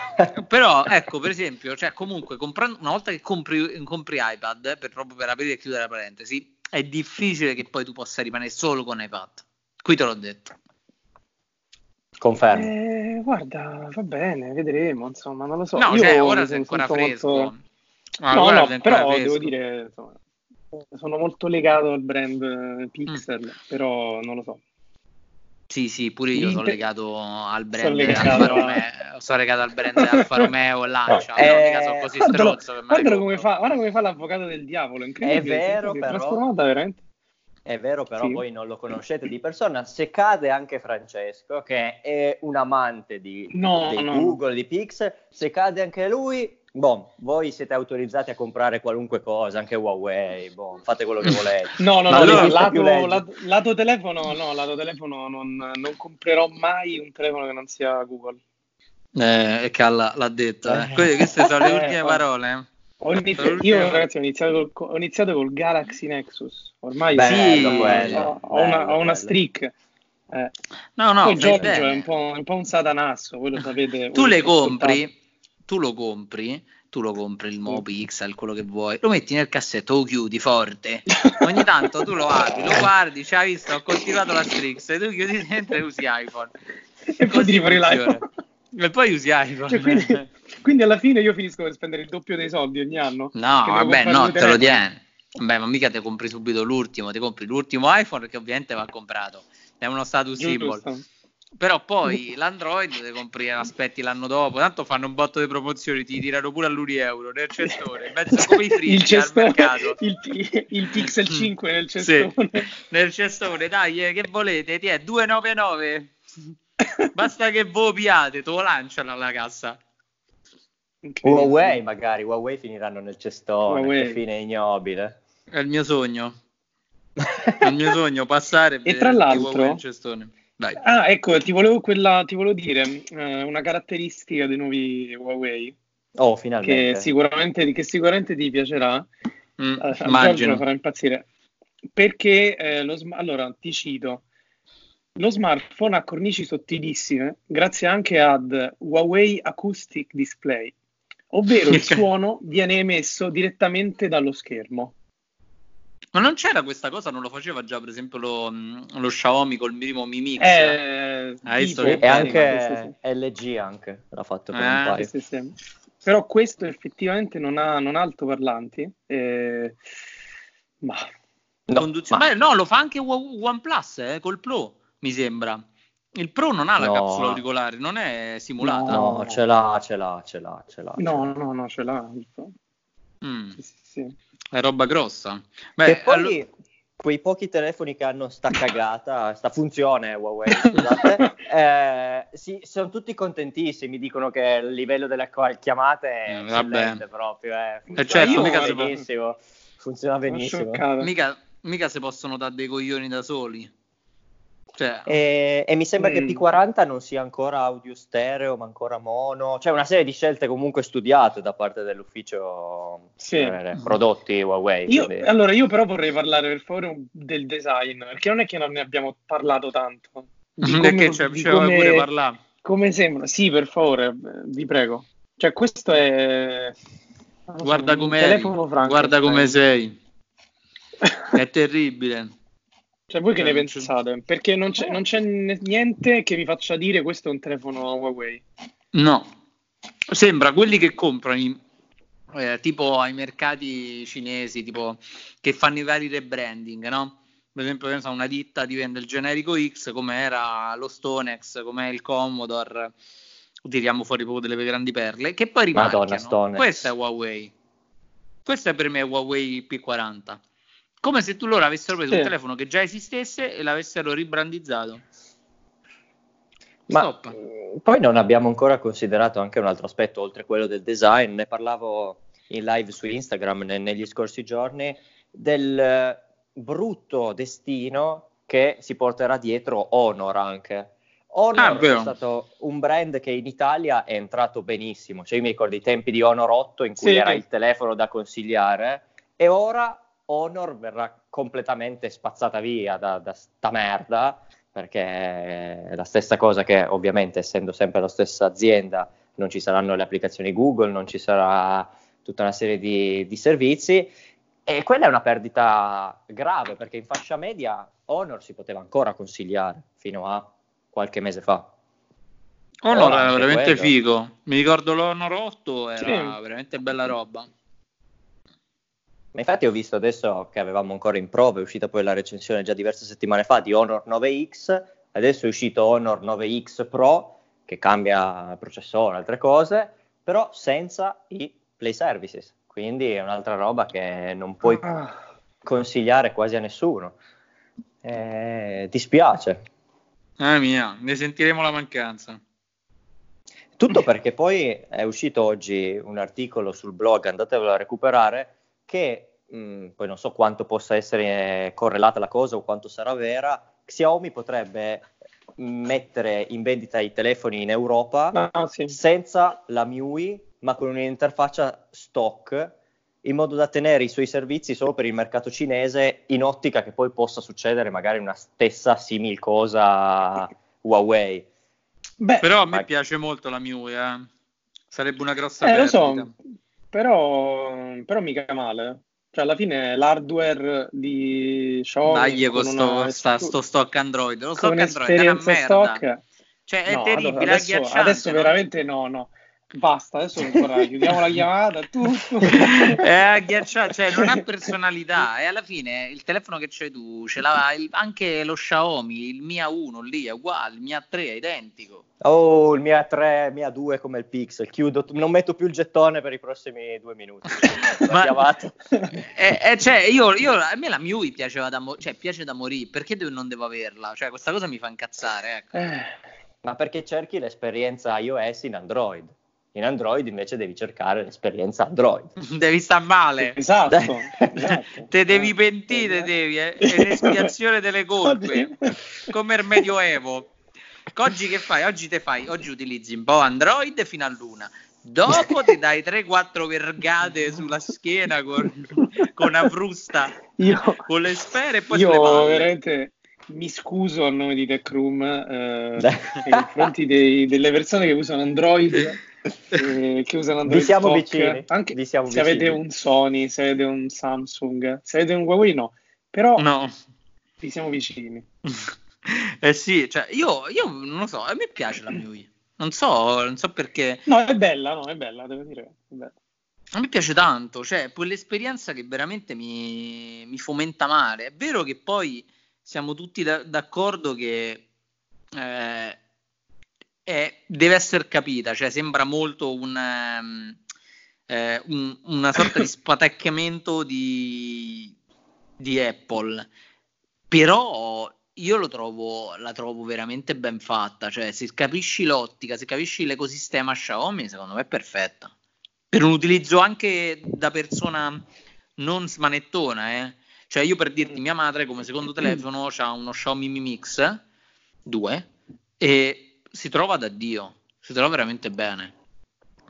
però ecco, per esempio, cioè comunque comprando, una volta che compri, compri iPad, per, proprio per aprire e chiudere la parentesi, è difficile che poi tu possa rimanere solo con iPad. Qui te l'ho detto. Confermo. Eh, guarda, va bene, vedremo, insomma, non lo so. No, Io cioè, ora sono sei ancora fresco. molto- Ah, no, no, però fresco. devo dire, insomma, sono molto legato al brand Mm. eh, Pixel, però non lo so. Sì, sì, pure io sono legato al Sono brand legato Alfa a- Romeo, sono legato al brand Alfa Romeo e Lancia. No, eh, mica sono così Guardalo, guardalo come fa, guarda come fa l'avvocato del diavolo, incredibile. È vero, si è però- trasformata veramente. È vero, però Sì. voi non lo conoscete di persona. Se cade anche Francesco, che è un amante di, No, di no, Google, di Pixel, se cade anche lui, boh, voi siete autorizzati a comprare qualunque cosa, anche Huawei, boh, fate quello che volete. No, no, Ma no, no, lato, lato, lato telefono, no, lato telefono non, non comprerò mai un telefono che non sia Google. Eh, e che l'ha, l'ha detto. Eh. Eh. Que- Queste sono le Eh, ultime poi- parole. Ho inizi- L'ultima- io ragazzi ho iniziato, col, ho iniziato col Galaxy Nexus, ormai Bello Sì, quello, ho, ho una, bello, ho una bello. streak. Eh, No, no, Giorgio è un, po', è un po' un satanasso, voi lo sapete. Tu le compri, tu lo compri, tu lo compri il nuovo Pixel, quello che vuoi, lo metti nel cassetto, lo chiudi forte. Ogni tanto tu lo apri, lo guardi, ci hai visto, ho coltivato la Strix, e tu chiudi dentro e usi iPhone. E poi Così ti l'iPhone. E poi usi iPhone. Cioè, quindi, quindi alla fine io finisco per spendere il doppio dei soldi ogni anno. No, vabbè, no, te lo tieni. Vabbè, ma mica ti compri subito l'ultimo, ti compri l'ultimo iPhone che ovviamente va comprato. È uno status symbol. Giusto. Però poi l'Android te compri, aspetti l'anno dopo, tanto fanno un botto di promozioni, ti tirano pure all'uni euro nel cestone, in mezzo come i friggi il, al cestone, mercato. il, il Pixel Mm. 5 nel Sì, cestone. nel cestone, dai, eh, che volete? Ti è 299. Basta che voi piate, te lo lanciano alla cassa. Huawei magari, Huawei finiranno nel cestone, Huawei. che fine ignobile. È il mio sogno. È il mio sogno passare E tra l'altro- Huawei in cestone. Dai. Ah, ecco, ti volevo, quella, ti volevo dire eh, una caratteristica dei nuovi Huawei Oh, che finalmente. sicuramente, che sicuramente ti piacerà. Mm, Eh, immagino. farà impazzire. Perché eh, lo sm- allora ti cito. Lo smartphone ha cornici sottilissime grazie anche ad Huawei Acoustic Display, ovvero il suono viene emesso direttamente dallo schermo. Ma non c'era questa cosa, non lo faceva già, per esempio, lo, mm, lo Xiaomi col primo Mi Mix. Eh, tipo- che E anche sì, LG anche l'ha fatto per Eh, un paio. sì. Però questo effettivamente non ha, non ha altoparlanti. eh, ma No, Conduzione- ma- Beh, no, lo fa anche OnePlus eh, col Pro, mi sembra. Il Pro non ha la No. capsula auricolare, non è simulata. No, ce l'ha, ce l'ha, ce l'ha, ce l'ha. no, no, no, ce l'ha. Mm, Sì, sì, sì. è roba grossa. e Beh, poi allo- quei pochi telefoni che hanno sta cagata, sta funzione Huawei, scusate, eh, sì, sono tutti contentissimi, dicono che il livello delle chiamate è Eh, vabbè. eccellente proprio, eh. Eh, certo, funziona mica benissimo, funziona benissimo. mica, mica si possono dare dei coglioni da soli. Cioè, E, e mi sembra che Mm. P40 non sia ancora audio stereo, ma ancora mono. C'è una serie di scelte comunque studiate da parte dell'ufficio Sì. eh, prodotti Huawei. Io, quindi- allora, io però vorrei parlare per favore del design, perché non è che non ne abbiamo parlato tanto. Di come- perché c'è, di come- pure parlare. come sembra. Sì, per favore, vi prego. Cioè, questo è... so, Guarda un come guarda come sei. È terribile. Cioè, voi che ne c'è- pensate? Perché non c'è, non c'è niente che vi faccia dire questo è un telefono Huawei. No, Sembra quelli che comprano eh, tipo ai mercati cinesi, tipo che fanno i vari rebranding, no? Per esempio, una ditta ti vende il generico X, come era lo Stonex, come è il Commodore, tiriamo fuori proprio delle grandi perle, che poi Madonna, rimarchiano. Stonex. Questa è Huawei. Questa è per me Huawei P40. Come se tu loro avessero preso Sì. un telefono che già esistesse e l'avessero ribrandizzato. Ma Stop. mh, poi non abbiamo ancora considerato anche un altro aspetto, oltre quello del design. Ne parlavo in live su Instagram ne- negli scorsi giorni del eh, brutto destino che si porterà dietro Honor anche. Honor Ah, è stato un brand che in Italia è entrato benissimo. Cioè, io mi ricordo i tempi di Honor 8 in cui Sì. era il telefono da consigliare, e ora Honor verrà completamente spazzata via da, da sta merda perché è la stessa cosa che ovviamente essendo sempre la stessa azienda non ci saranno le applicazioni Google, non ci sarà tutta una serie di, di servizi e quella è una perdita grave perché in fascia media Honor si poteva ancora consigliare fino a qualche mese fa. Honor era veramente quello. figo. Mi ricordo l'Honor 8, era Sì. veramente bella roba. Ma infatti ho visto adesso che avevamo ancora in prova, è uscita poi la recensione già diverse settimane fa di Honor 9X, adesso è uscito Honor 9X Pro che cambia processore, altre cose, però senza i Play Services, quindi è un'altra roba che non puoi Ah, consigliare quasi a nessuno. Eh, dispiace. Ah mia, ne sentiremo la mancanza. Tutto perché poi è uscito oggi un articolo sul blog, andatevelo a recuperare, che mh, poi non so quanto possa essere correlata la cosa o quanto sarà vera, Xiaomi potrebbe mettere in vendita i telefoni in Europa ah, sì. senza la MIUI, ma con un'interfaccia stock, in modo da tenere i suoi servizi solo per il mercato cinese, in ottica che poi possa succedere magari una stessa simil cosa Huawei. Beh, Però a me Ma- piace molto la MIUI, eh. Sarebbe una grossa eh, lo perdita. so, però, però mica male. Cioè, alla fine l'hardware di Xiaomi Dai con sto, sta- sto stock Android. Lo stock Android è una merda. stock Cioè, è No, terribile, adesso, adesso veramente no, no. Basta, adesso ancora chiudiamo la chiamata, tutto. è agghiacciante, cioè non ha personalità e alla fine il telefono che c'hai tu ce l'ha il- anche lo Xiaomi, il Mia 1 lì è uguale, il Mia 3 è identico. Oh, il mia 3, mia 2 come il Pixel. Chiudo, non metto più il gettone per i prossimi due minuti. La Ma- chiamata. E, e cioè, io, io- a me la MIUI piaceva da, mo- cioè, piace da morire, perché devo- non devo averla? Cioè, questa cosa mi fa incazzare, ecco. Eh, Ma perché cerchi l'esperienza iOS in Android? In Android invece devi cercare l'esperienza Android. Devi star male. esatto, esatto. Te devi pentire, esatto. devi, eh, è l'espiazione delle colpe, come il Medioevo. Oggi che fai? Oggi te fai, oggi utilizzi un po' Android fino a luna. Dopo ti dai 3-4 vergate sulla schiena con, con una frusta, Io, con le sfere e poi io sulle palle. veramente mi scuso a nome di Tech Room eh, nei confronti dei- delle persone che usano Android. Eh, che usano Android Vi siamo stock. vicini, Anche vi siamo se avete vicini. un Sony, se avete un Samsung, se avete un Huawei, no. Però No. vi siamo vicini. Eh sì, cioè io, io non lo so, a me piace la MIUI. Non so, non so perché. No, è bella, no, è bella, devo dire. È bella. A me piace tanto, cioè quell'esperienza che veramente mi, mi fomenta male. È vero che poi siamo tutti da- d'accordo che eh, è- deve essere capita, cioè sembra molto un, ehm, eh, un- una sorta di spatacchiamento di, di Apple, però io lo trovo, la trovo veramente ben fatta, cioè se capisci l'ottica, se capisci l'ecosistema Xiaomi, secondo me è perfetta. Per un utilizzo anche da persona non smanettona, eh. Cioè io per dirti, mia madre come secondo telefono ha uno Xiaomi Mi Mix 2 e si trova da Dio, si trova veramente bene.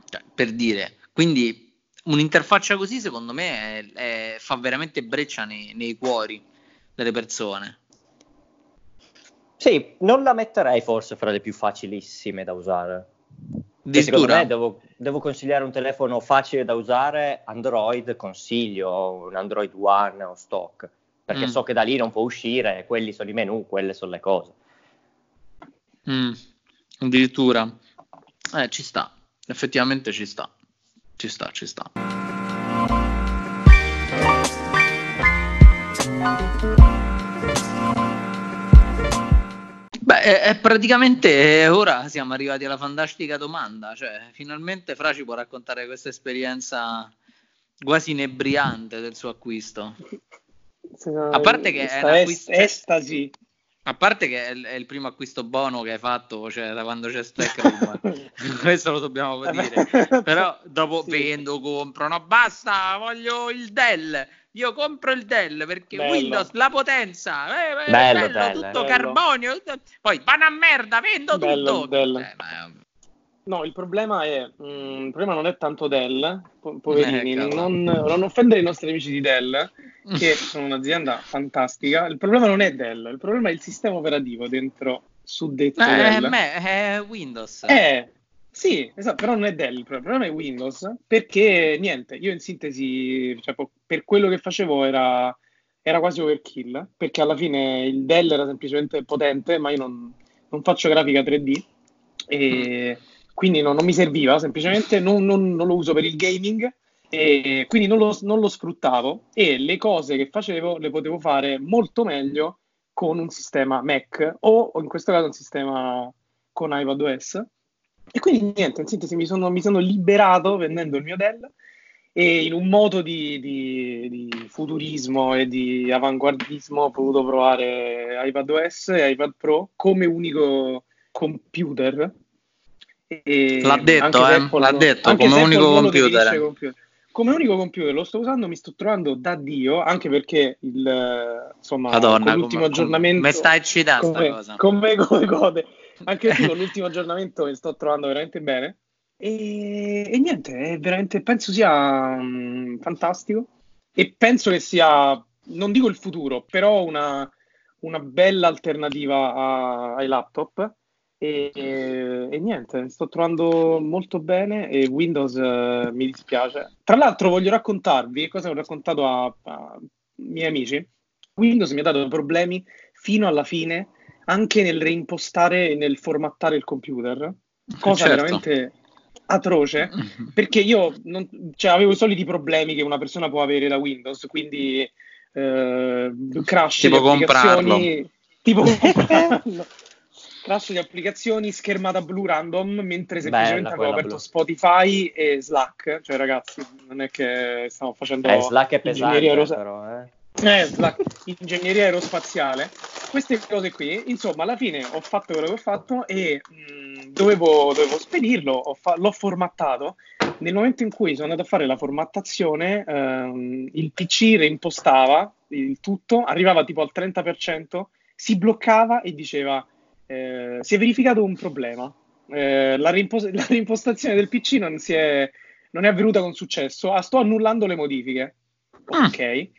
Cioè, per dire, quindi un'interfaccia così secondo me è- è- fa veramente breccia nei, nei cuori delle persone. Sì, non la metterei forse fra le più facilissime da usare. Secondo me devo, devo consigliare un telefono facile da usare, Android, consiglio un Android One o stock, perché Mm. so che da lì non può uscire, quelli sono i menu, quelle sono le cose. Mm, addirittura. Eh, ci sta. effettivamente ci sta. Ci sta, ci sta. Beh, è, è praticamente eh, ora siamo arrivati alla fantastica domanda, cioè finalmente Fra ci può raccontare questa esperienza quasi inebriante del suo acquisto. A parte che è un acquisto- estasi. A parte che è il, è il primo acquisto buono che hai fatto, cioè da quando c'è Stack questo lo dobbiamo dire. Però dopo Sì. vendo, compro, no basta, voglio il Dell. Io compro il Dell perché Bello. Windows, la potenza, eh, eh, Bello, bello, Dell, tutto bello. carbonio. tutto- Poi vanno a merda, vendo Bello tutto. Eh, ma- No, il problema è, mm, il problema non è tanto Dell, po- poverini, Eh, non, non offendere i nostri amici di Dell, che sono un'azienda fantastica. Il problema non è Dell, il problema è il sistema operativo dentro suddetto Eh, Dell. me- è Windows. Eh, sì, esatto, però non è Dell, il problema è Windows, perché niente, io in sintesi, cioè, per quello che facevo era, era quasi overkill, perché alla fine il Dell era semplicemente potente, ma io non, non faccio grafica 3D e quindi non, non mi serviva, semplicemente non, non- non lo uso per il gaming e quindi non lo, non lo sfruttavo e le cose che facevo le potevo fare molto meglio con un sistema Mac o in questo caso un sistema con iPadOS. E quindi niente, in sintesi mi sono, mi sono liberato vendendo il mio Dell e in un modo di, di- di futurismo e di avanguardismo ho potuto provare iPadOS e iPad Pro come unico computer. E L'ha detto, eh, Apple l'ha detto, come Apple unico computer. computer. Come unico computer lo sto usando, mi sto trovando da Dio, anche perché il, eh, insomma, Madonna, l'ultimo come- aggiornamento... come sta eccitando sta come, cosa. come, come gode. Anche con l'ultimo aggiornamento mi sto trovando veramente bene. E, e niente, è veramente, penso sia mm, fantastico. E penso che sia, non dico il futuro, però una, una bella alternativa a- ai laptop. E, e- niente, sto trovando molto bene e Windows eh, mi dispiace. Tra l'altro voglio raccontarvi cosa ho raccontato a, a miei amici. Windows mi ha dato problemi fino alla fine anche nel reimpostare e nel formattare il computer, cosa Certo. veramente atroce, perché io non- cioè, avevo i soliti problemi che una persona può avere da Windows, quindi eh, crash Tipo applicazioni, tipo comprarlo. Crash di applicazioni, schermata blu random, mentre semplicemente avevo aperto blu. Spotify e Slack, cioè ragazzi, non è che stiamo facendo Eh, Slack è pesante, ingegneria aeros- però, eh. eh, Slack, ingegneria aerospaziale, queste cose qui, insomma, alla fine ho fatto quello che ho fatto e mh, dovevo, dovevo spedirlo, fa- l'ho formattato. Nel momento in cui sono andato a fare la formattazione, ehm, il PC reimpostava il tutto, arrivava tipo al 30%, si bloccava e diceva eh, si è verificato un problema. Eh, la, reimpos- la reimpostazione del PC non, si è, non è avvenuta con successo. Ah, sto annullando le modifiche. Mm. Ok,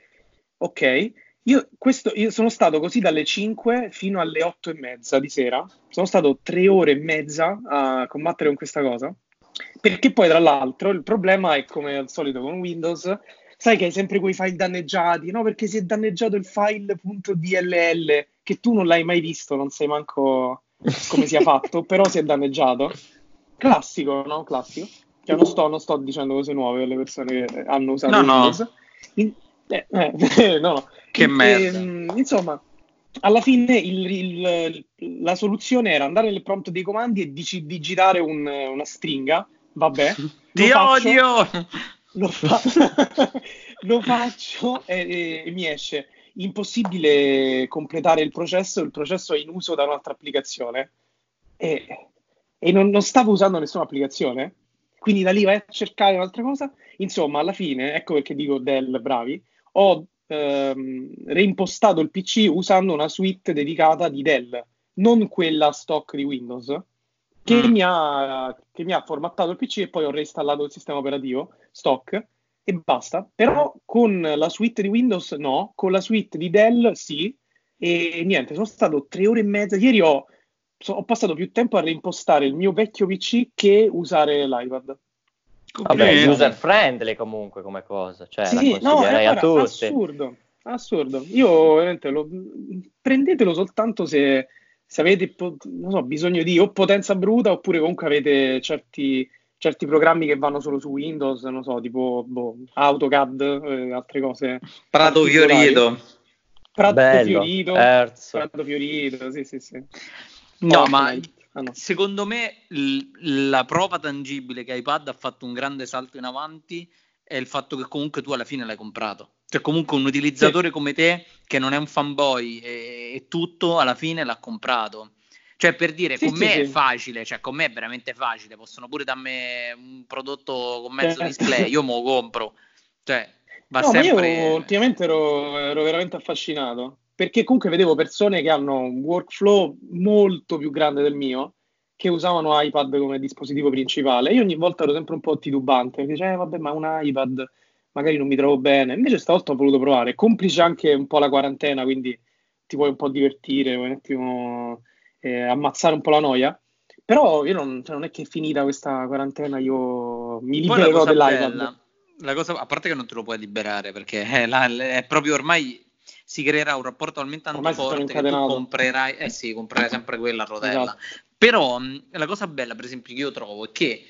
ok. Io, questo, io sono stato così dalle 5 fino alle 8 e mezza di sera. Sono stato tre ore e mezza a combattere con questa cosa. Perché poi, tra l'altro, il problema è come al solito con Windows. Sai che hai sempre quei file danneggiati, no? Perché si è danneggiato il file.dll che tu non l'hai mai visto, non sai manco come sia fatto, però si è danneggiato. Classico, no? Classico. Cioè, non, sto, non sto dicendo cose nuove alle persone che hanno usato No, no. Windows. In- eh, eh, no, no. Che In- merda. ehm, insomma, alla fine il- il- la soluzione era andare nel prompt dei comandi e dici- digitare un- una stringa. Vabbè, Ti faccio, odio! Lo, fa- lo faccio e, e- e mi esce impossibile completare il processo. Il processo è in uso da un'altra applicazione e, e non, non stavo usando nessuna applicazione. Quindi da lì vai a cercare un'altra cosa. Insomma, alla fine, ecco perché dico Dell, bravi, ho ehm, reimpostato il PC usando una suite dedicata di Dell, non quella stock di Windows, che, Mm. mi ha, che mi ha formattato il PC e poi ho reinstallato il sistema operativo stock e basta. Però con la suite di Windows no, con la suite di Dell sì. E niente, sono stato tre ore e mezza. Ieri ho, so- ho passato più tempo a reimpostare il mio vecchio PC che usare l'iPad. Vabbè, user friendly comunque come cosa, cioè la Sì, no, consiglierei eh, a tutti. assurdo, assurdo. Io veramente lo, prendetelo soltanto se, se avete so, bisogno di o potenza bruta oppure comunque avete certi, certi programmi che vanno solo su Windows, non so, tipo boh, AutoCAD e altre cose. Prato. Fiorito. Prato Bello, Fiorito. Erz. Prato Fiorito, sì, sì, sì. No, ma Fortnite. Ah, no. secondo me l- la prova tangibile che iPad ha fatto un grande salto in avanti è il fatto che comunque tu alla fine l'hai comprato. Cioè comunque un utilizzatore come te che non è un fanboy e, e tutto alla fine l'ha comprato. Cioè per dire, Sì, con sì, me è sì. facile, cioè con me è veramente facile, possono pure darmi un prodotto con mezzo Eh. display, io me lo compro. Cioè va No, sempre... io ultimamente ero, ero veramente affascinato perché comunque vedevo persone che hanno un workflow molto più grande del mio che usavano iPad come dispositivo principale. Io ogni volta ero sempre un po' titubante, mi dicevo, eh, vabbè, ma un iPad magari non mi trovo bene. Invece stavolta ho voluto provare, complice anche un po' la quarantena, quindi ti puoi un po' divertire, puoi un attimo eh, ammazzare un po' la noia. Però io non, cioè, non è che è finita questa quarantena, io mi libererò cosa dell'iPad. bella, la cosa, a parte che non te lo puoi liberare perché è, la- è proprio ormai si creerà un rapporto talmente tanto Ormai forte che tu comprerai, eh sì, comprerai sempre quella rotella. Esatto. Però mh, la cosa bella, per esempio, che io trovo è che,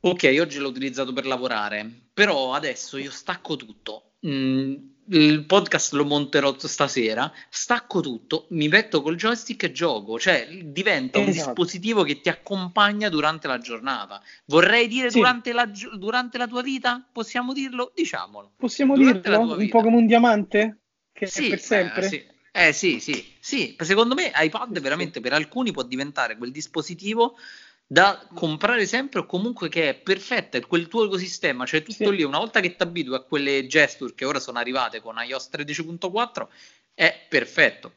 ok, oggi l'ho utilizzato per lavorare, però adesso io stacco tutto. Mm, il podcast lo monterò stasera, stacco tutto, mi metto col joystick e gioco, cioè diventa un Esatto. dispositivo che ti accompagna durante la giornata. Vorrei dire Sì. durante, la, durante la tua vita? Possiamo dirlo? Diciamolo. Possiamo Durante dirlo? Un po' come un diamante? Che Sì, è per sempre? eh, sì. Eh sì, sì, sì. Secondo me iPad veramente per alcuni può diventare quel dispositivo da comprare sempre o comunque che è perfetta, è quel tuo ecosistema, cioè tutto Sì. lì, una volta che ti abitui a quelle gesture che ora sono arrivate con iOS 13.4 è perfetto.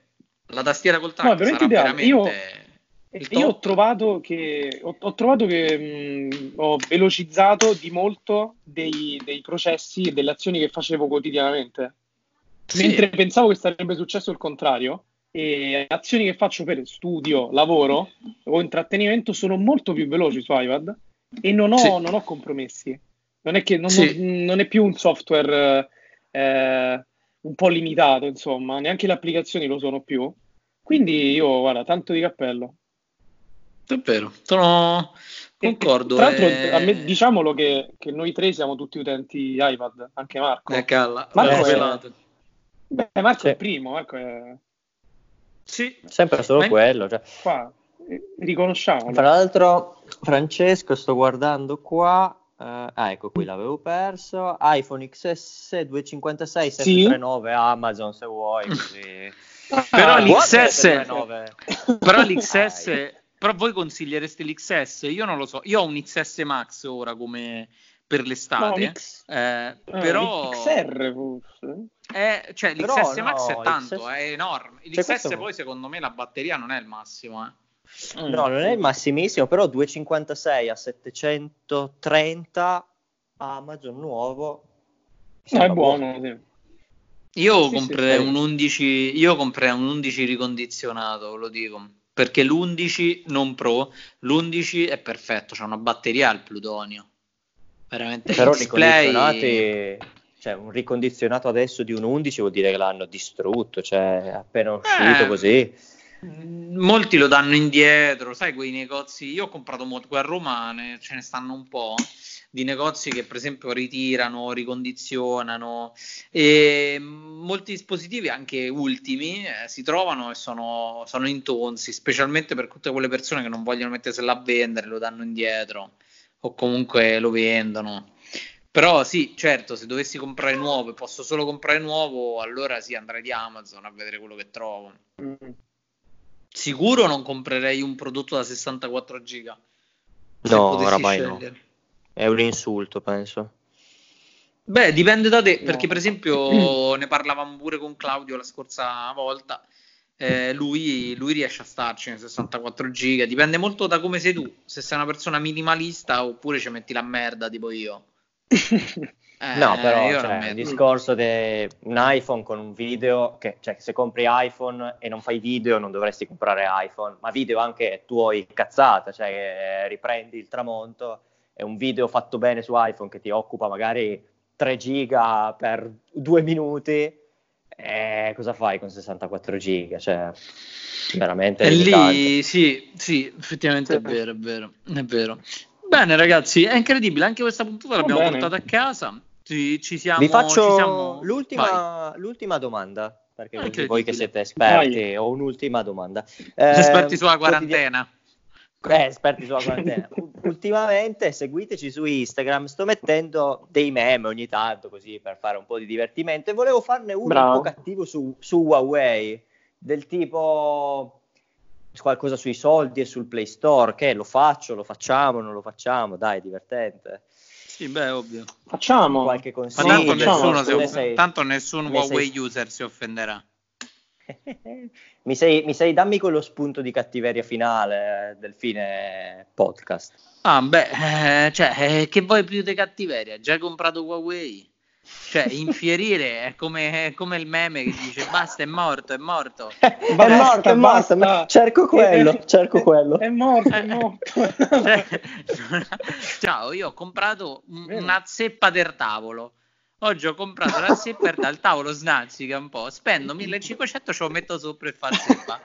La tastiera col No, è track veramente. Io- veramente il Io ho trovato che, ho, ho trovato che mh, ho velocizzato di molto dei, dei processi e delle azioni che facevo quotidianamente. Sì. Mentre pensavo che sarebbe successo il contrario, e azioni che faccio per studio, lavoro o intrattenimento sono molto più veloci su iPad e non ho, Sì. non ho compromessi. Non è, che, non, Sì. non- non è più un software eh, un po' limitato, insomma, neanche le applicazioni lo sono più. Quindi io, guarda, tanto di cappello. È vero, sono E- concordo. Tra l'altro, eh, a me- diciamolo che, che noi tre siamo tutti utenti iPad, anche Marco. eh, calla, Marco è-. Beh, Marco Sì. è il primo, Marco è Sì, Sempre solo Ma- quello. cioè. qua, riconosciamolo. Tra l'altro, Francesco, sto guardando qua. eh, ah, ecco qui l'avevo perso. iPhone XS 256 Sì. 739 Amazon se vuoi. Così. Però Ah, l'XS 739. Però l'XS, però voi consigliereste l'XS? Io non lo so. Io ho un XS Max ora come per No, l'estate. un X- eh, ah, però XR forse. è- cioè, Però l'XS no, Max è tanto, XS è enorme. Cioè, L'XS questo- poi secondo me la batteria non è il massimo. eh. No, non è il massimissimo, però 256 a 730 Amazon nuovo. No, è buono, sì. Io Sì, comprerei sì. un 11, io comprerei un 11 ricondizionato, ve lo dico. Perché l'11 non pro, l'11 è perfetto, c'è una batteria al plutonio. Veramente Però display ricondizionati, cioè un ricondizionato adesso di un 11 vuol dire che l'hanno distrutto, cioè appena uscito Eh. così. Molti lo danno indietro, sai, quei negozi. Io ho comprato molto qui a Roma, ne- ce ne stanno un po' di negozi che, per esempio, ritirano, ricondizionano e molti dispositivi, anche ultimi, eh, si trovano e sono, sono intonsi, specialmente per tutte quelle persone che non vogliono mettersela a vendere, lo danno indietro o comunque lo vendono. Però sì, certo, se dovessi comprare nuovo e posso solo comprare nuovo, allora sì, andrei di Amazon a vedere quello che trovo. Mm. Sicuro non comprerei un prodotto da 64 giga. No, oramai no. scegliere. È un insulto, penso. Beh, dipende da te, No. perché per esempio ne parlavamo pure con Claudio la scorsa volta. Eh, lui, lui riesce a starci nei 64 giga. Dipende molto da come sei tu. Se sei una persona minimalista oppure ci metti la merda, tipo io. Eh, No, però io cioè, il discorso di un iPhone con un video, che, cioè, se compri iPhone e non fai video non dovresti comprare iPhone, ma video anche tuoi cazzata, cioè che riprendi il tramonto e un video fatto bene su iPhone che ti occupa magari 3 giga per due minuti, eh, cosa fai con 64 giga? Cioè, veramente E limitante. lì sì, sì, effettivamente è Sì. vero, è vero, è vero. Bene, ragazzi, è incredibile. Anche questa puntata Va l'abbiamo bene. portata a casa. Ci, ci siamo. Vi faccio ci siamo- l'ultima, l'ultima domanda, perché Ah, voi che siete esperti, Vai. ho un'ultima domanda. Esperti Eh, sulla quotidia- quarantena. Eh, esperti sulla quarantena. Ultimamente seguiteci su Instagram, sto mettendo dei meme ogni tanto così per fare un po' di divertimento e volevo farne uno Bravo. un po' cattivo su, su Huawei, del tipo qualcosa sui soldi e sul Play Store, che lo faccio, lo facciamo, non lo facciamo, dai, è divertente. Sì, beh, ovvio. Facciamo. Qualche Ma consiglio. tanto, facciamo, nessuno, off- sei- tanto nessun ne Huawei sei- user si offenderà. mi, sei, mi sei dammi quello spunto di cattiveria finale eh, del fine podcast. Ah, beh, eh, cioè, eh, che vuoi più di cattiveria? Già hai comprato Huawei? Cioè, infierire è come, è come il meme che dice basta, è morto, è morto. è morto, è morto, ma cerco quello, È- cerco quello. È morto, è morto. Cioè, ciao, io ho comprato una zeppa del tavolo. Oggi ho comprato la zeppa del tavolo snazzica un po'. Spendo 1500, ce lo metto sopra e fa zeppa.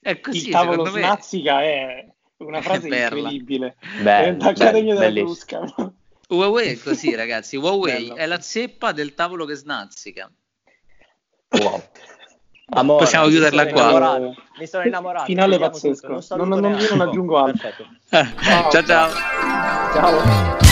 È così, Il tavolo me. snazzica è una frase Perla. incredibile. Bello, È l'Accademia della. Crusca. Huawei è così, ragazzi. Huawei Bello. è la zeppa del tavolo che snazzica. Wow. Amore, Possiamo chiuderla qua. innamorato, Mi sono innamorato. Finale pazzesco. Non- non- non- non aggiungo altro. Perfetto. ciao ciao. Ciao.